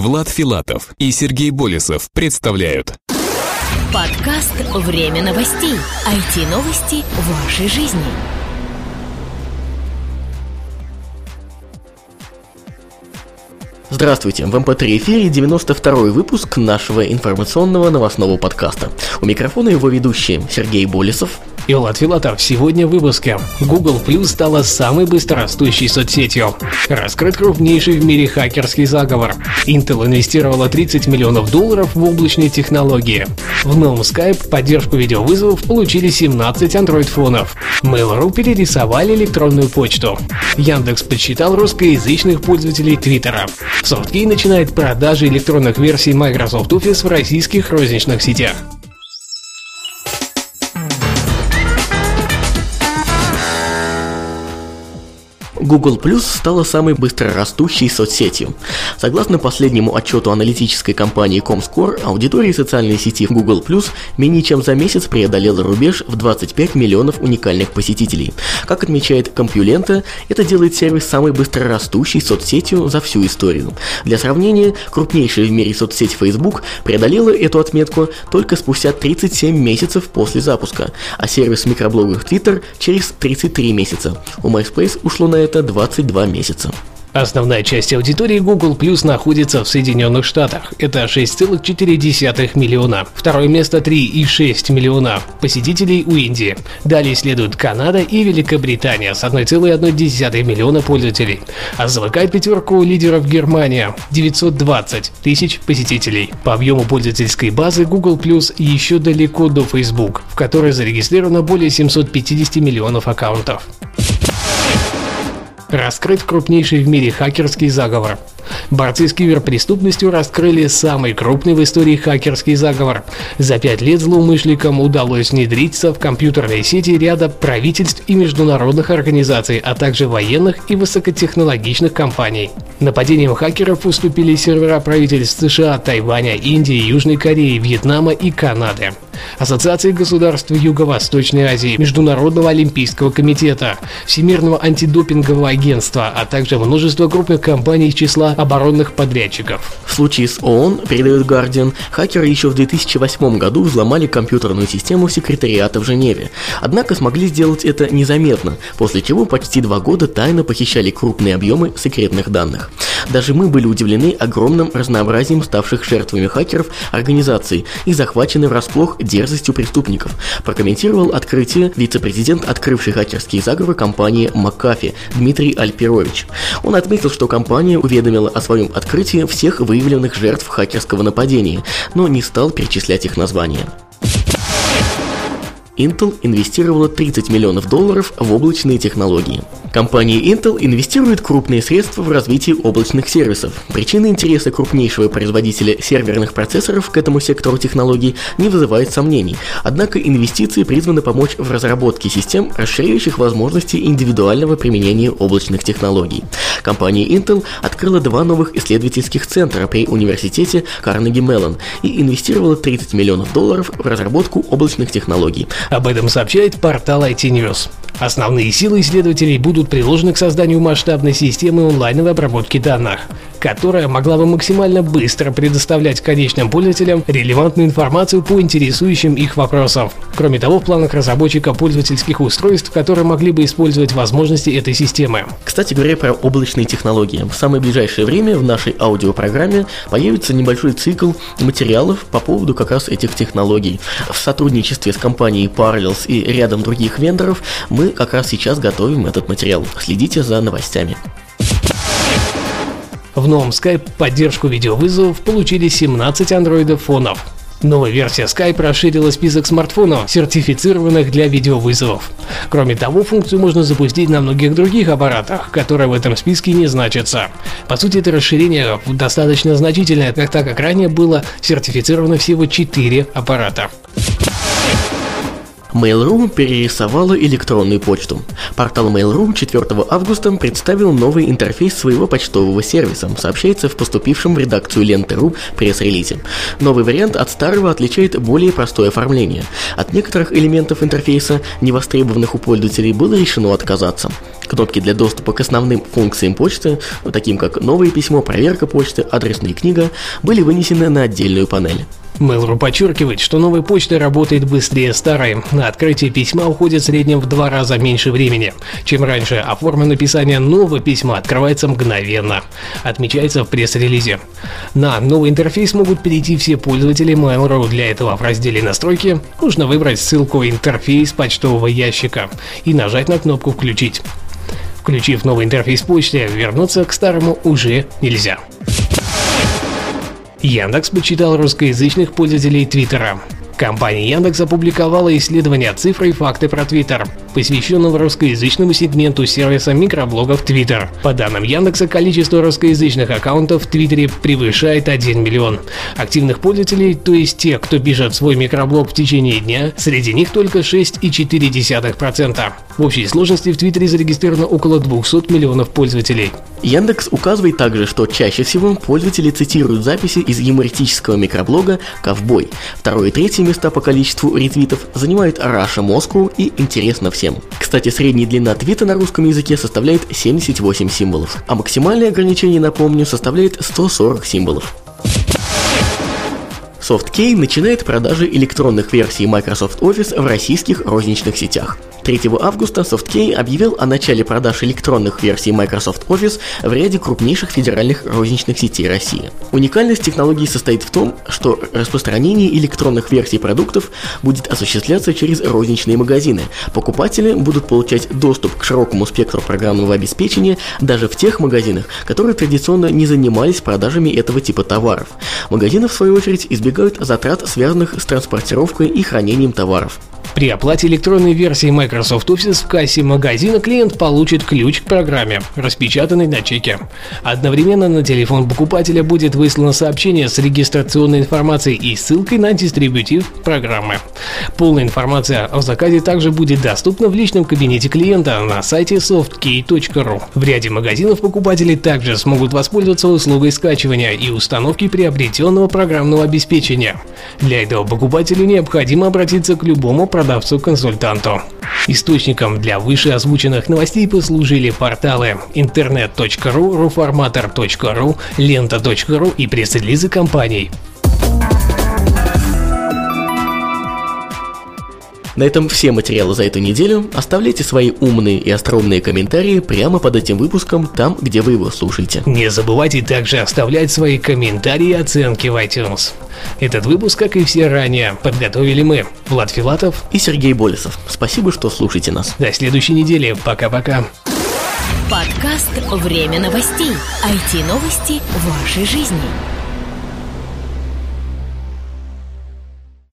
Влад Филатов и Сергей Болесов представляют Подкаст «Время новостей». IT-новости вашей жизни. Здравствуйте, в МП3 эфире 92 выпуск нашего информационного новостного подкаста. У микрофона его ведущие Сергей Болесов и Влад Филатов. Сегодня в выпуске. Google Plus стала самой быстрорастущей соцсетью. Раскрыт крупнейший в мире хакерский заговор. Intel инвестировала 30 миллионов долларов в облачные технологии. В новом Skype поддержку видеовызовов получили 17 Android-фонов. Mail.ru перерисовали электронную почту. Яндекс подсчитал русскоязычных пользователей Твиттера. SoftKey начинает продажи электронных версий Microsoft Office в российских розничных сетях. Google Plus стала самой быстрорастущей соцсетью. Согласно последнему отчету аналитической компании Comscore, аудитория социальной сети Google Plus менее чем за месяц преодолела рубеж в 25 миллионов уникальных посетителей. Как отмечает Компьюлента, это делает сервис самой быстрорастущей соцсетью за всю историю. Для сравнения, крупнейшая в мире соцсеть Facebook преодолела эту отметку только спустя 37 месяцев после запуска, а сервис микроблогов Twitter через 33 месяца. У MySpace ушло на это 22 месяца. Основная часть аудитории Google Plus находится в Соединенных Штатах. Это 6,4 миллиона. Второе место 3,6 миллиона посетителей у Индии. Далее следуют Канада и Великобритания с 1,1 миллиона пользователей. А замыкает пятерку лидеров Германия – 920 тысяч посетителей. По объему пользовательской базы Google Plus еще далеко до Facebook, в которой зарегистрировано более 750 миллионов аккаунтов. Раскрыт крупнейший в мире хакерский заговор. Борцы с киберпреступностью раскрыли самый крупный в истории хакерский заговор. За пять лет злоумышленникам удалось внедриться в компьютерные сети ряда правительств и международных организаций, а также военных и высокотехнологичных компаний. Нападением хакеров уступили сервера правительств США, Тайваня, Индии, Южной Кореи, Вьетнама и Канады. Ассоциации государств Юго-Восточной Азии, Международного Олимпийского комитета, Всемирного антидопингового агентства, а также множество крупных компаний из оборонных подрядчиков. В случае с ООН, передает Guardian, хакеры еще в 2008 году взломали компьютерную систему секретариата в Женеве. Однако смогли сделать это незаметно, после чего почти два года тайно похищали крупные объемы секретных данных. Даже мы были удивлены огромным разнообразием ставших жертвами хакеров организаций и захвачены врасплох дерзостью преступников, прокомментировал открытие вице-президент, открывший хакерские заговоры компании Макафи Дмитрий Альпирович. Он отметил, что компания уведомила о своем открытии всех выявленных жертв хакерского нападения, но не стал перечислять их названия. Intel инвестировала 30 миллионов долларов в облачные технологии. Компания Intel инвестирует крупные средства в развитие облачных сервисов. Причины интереса крупнейшего производителя серверных процессоров к этому сектору технологий не вызывает сомнений. Однако инвестиции призваны помочь в разработке систем, расширяющих возможности индивидуального применения облачных технологий. Компания Intel открыла два новых исследовательских центра при университете Carnegie Mellon и инвестировала 30 миллионов долларов в разработку облачных технологий. Об этом сообщает портал IT News. Основные силы исследователей будут приложены к созданию масштабной системы онлайновой обработки данных которая могла бы максимально быстро предоставлять конечным пользователям релевантную информацию по интересующим их вопросам. Кроме того, в планах разработчика пользовательских устройств, которые могли бы использовать возможности этой системы. Кстати говоря про облачные технологии, в самое ближайшее время в нашей аудиопрограмме появится небольшой цикл материалов по поводу как раз этих технологий. В сотрудничестве с компанией Parallels и рядом других вендоров мы как раз сейчас готовим этот материал. Следите за новостями. В новом Skype поддержку видеовызовов получили 17 андроидов-фонов. Новая версия Skype расширила список смартфонов, сертифицированных для видеовызовов. Кроме того, функцию можно запустить на многих других аппаратах, которые в этом списке не значатся. По сути, это расширение достаточно значительное, так как ранее было сертифицировано всего 4 аппарата. Mail.ru перерисовала электронную почту. Портал Mail.ru 4 августа представил новый интерфейс своего почтового сервиса, сообщается в поступившем в редакцию ленты.ру пресс-релизе. Новый вариант от старого отличает более простое оформление. От некоторых элементов интерфейса, не востребованных у пользователей, было решено отказаться. Кнопки для доступа к основным функциям почты, таким как новое письмо, проверка почты, адресная книга, были вынесены на отдельную панель. Mail.ru подчеркивает, что новая почта работает быстрее старой. На открытие письма уходит в среднем в два раза меньше времени, чем раньше, а форма написания нового письма открывается мгновенно, отмечается в пресс-релизе. На новый интерфейс могут перейти все пользователи Mail.ru. Для этого в разделе «Настройки» нужно выбрать ссылку «Интерфейс почтового ящика» и нажать на кнопку «Включить». Включив новый интерфейс почты, вернуться к старому уже нельзя. Яндекс почитал русскоязычных пользователей Твиттера. Компания Яндекс опубликовала исследование «Цифры и факты про Твиттер», посвященного русскоязычному сегменту сервиса микроблогов Twitter. По данным Яндекса, количество русскоязычных аккаунтов в Твиттере превышает 1 миллион. Активных пользователей, то есть тех, кто пишет свой микроблог в течение дня, среди них только 6,4%. В общей сложности в Твиттере зарегистрировано около 200 миллионов пользователей. Яндекс указывает также, что чаще всего пользователи цитируют записи из юмористического микроблога «Ковбой». Второе и третье места по количеству ретвитов занимают Раша Москву и «Интересно всем». Кстати, средняя длина твита на русском языке составляет 78 символов, а максимальное ограничение, напомню, составляет 140 символов. SoftKey начинает продажи электронных версий Microsoft Office в российских розничных сетях. 3 августа SoftKey объявил о начале продаж электронных версий Microsoft Office в ряде крупнейших федеральных розничных сетей России. Уникальность технологии состоит в том, что распространение электронных версий продуктов будет осуществляться через розничные магазины. Покупатели будут получать доступ к широкому спектру программного обеспечения даже в тех магазинах, которые традиционно не занимались продажами этого типа товаров. Магазины, в свою очередь, избегают затрат, связанных с транспортировкой и хранением товаров. При оплате электронной версии Microsoft Office в кассе магазина клиент получит ключ к программе, распечатанный на чеке. Одновременно на телефон покупателя будет выслано сообщение с регистрационной информацией и ссылкой на дистрибутив программы. Полная информация о заказе также будет доступна в личном кабинете клиента на сайте softkey.ru. В ряде магазинов покупатели также смогут воспользоваться услугой скачивания и установки приобретенного программного обеспечения. Для этого покупателю необходимо обратиться к любому продавцу-консультанту. Источником для вышеозвученных новостей послужили порталы интернет.ру, руформатор.ру, лента.ру и пресс-релизы компаний. На этом все материалы за эту неделю. Оставляйте свои умные и остроумные комментарии прямо под этим выпуском, там, где вы его слушаете. Не забывайте также оставлять свои комментарии и оценки в iTunes. Этот выпуск, как и все ранее, подготовили мы, Влад Филатов и Сергей Болесов. Спасибо, что слушаете нас. До следующей недели. Пока-пока. Подкаст «Время новостей». IT-новости вашей жизни.